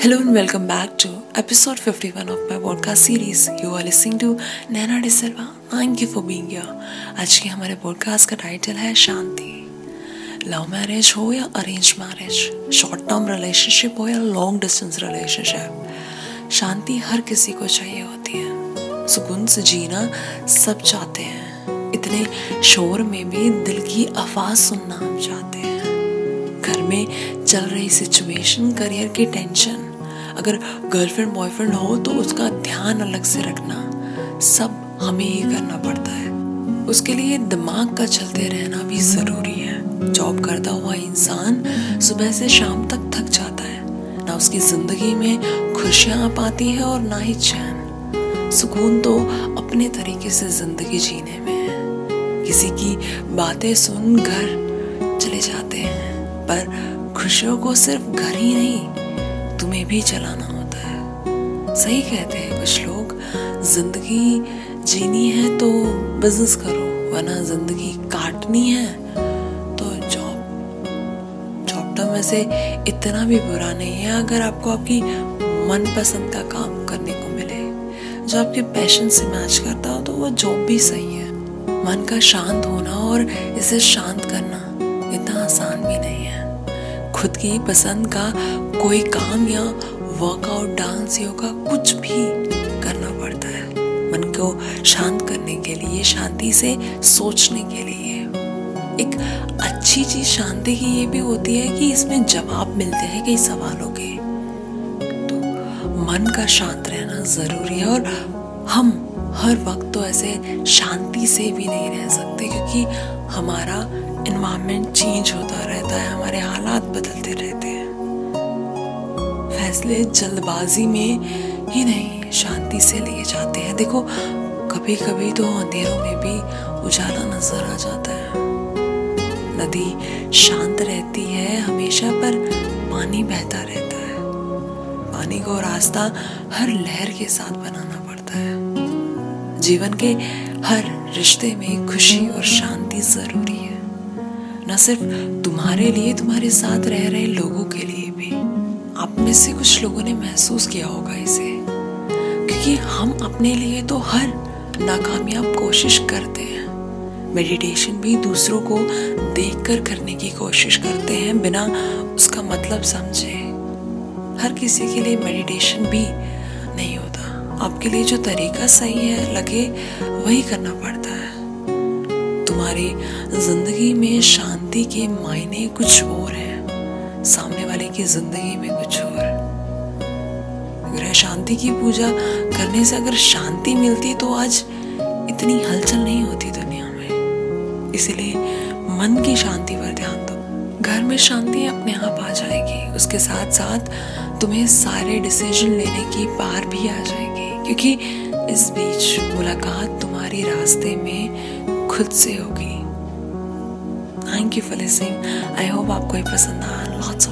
Hello and welcome back to episode 51 of my podcast series. You are listening to Nana De Silva. Thank you for being here. आज के हमारे podcast का title है शांति love marriage हो या arrange marriage short term relationship हो या long distance relationship शांति हर किसी को चाहिए होती है सुकून से जीना सब चाहते हैं इतने शोर में भी दिल की आवाज़ सुनना हम चाहते हैं घर में चल रही सिचुएशन करियर की टेंशन अगर गर्लफ्रेंड बॉयफ्रेंड हो तो उसका ध्यान अलग से रखना। सब हमें ही करना पड़ता है। उसके लिए दिमाग का चलते रहना भी ज़रूरी है। जॉब करता हुआ इंसान सुबह से शाम तक थक जाता है। ना उसकी ज़िंदगी में खुशियाँ आ पाती है और ना ही चैन। सुकून तो अपने तरीके से ज़िंदगी जीने में है। किसी की बातें सुन घर चले जाते हैं, पर खुशियों को सिर्फ़ घर ही नहीं तुम्हें भी चलाना होता है। सही कहते हैं, कुछ लोग ज़िंदगी जीनी है तो बिज़नेस करो, वरना ज़िंदगी काटनी है तो जॉब जॉब तो वैसे इतना भी बुरा नहीं है, अगर आपको आपकी मनपसंद का काम करने को मिले, जो आपके पैशन से मैच करता हो तो वो जॉब भी सही है। मन का शांत होना और इसे शांत करना इतना आसान खुद की पसंद का कोई काम या वर्कआउट डांस योगा कुछ भी करना पड़ता है। मन को शांत करने के लिए, शांति से सोचने के लिए। एक अच्छी चीज़ शांति की ये भी होती है कि इसमें जवाब मिलते हैं कई सवालों के। तो मन का शांत रहना ज़रूरी है और हम हर वक्त तो ऐसे शांति से भी नहीं रह सकते क्योंकि हमारा इन्वायरमेंट चेंज होता रहता है, हमारे हालात बदलते रहते हैं। फैसले जल्दबाजी में ही नहीं, शांति से लिए जाते हैं। देखो कभी कभी तो अंधेरों में भी उजाला नज़र आ जाता है। नदी शांत रहती है हमेशा, पर पानी बहता रहता है। पानी को रास्ता हर लहर के साथ बनाना पड़ता है। जीवन के हर रिश्ते में खुशी और शांति ज़रूरी न सिर्फ़ तुम्हारे लिए, तुम्हारे साथ रह रहे लोगों के लिए भी। आप में से कुछ लोगों ने महसूस किया होगा इसे। क्योंकि हम अपने लिए तो हर नाकामयाब कोशिश करते हैं। मेडिटेशन भी दूसरों को देखकर करने की कोशिश करते हैं, बिना उसका मतलब समझे। हर किसी के लिए मेडिटेशन भी नहीं होता। आपके लिए जो तरीका सही है, लगे, वही करना पड़ता है। तुम्हारी ज़िंदगी में शांति के मायने कुछ और हैं। सामने वाले की ज़िंदगी में कुछ और। ग्रह शांति की पूजा करने से अगर शांति मिलती तो आज इतनी हलचल नहीं होती दुनिया में। इसलिए मन की शांति पर ध्यान दो। घर में शांति अपने आप आ जाएगी। उसके साथ साथ तुम्हें सारे डिसीज़न लेने की पार भी आ जाएगी। क्योंकि इस बीच मुलाकात तुम्हारी रास्ते में खुद से होगी। Thank you for listening I hope आपको ये पसंद आया। लॉट्स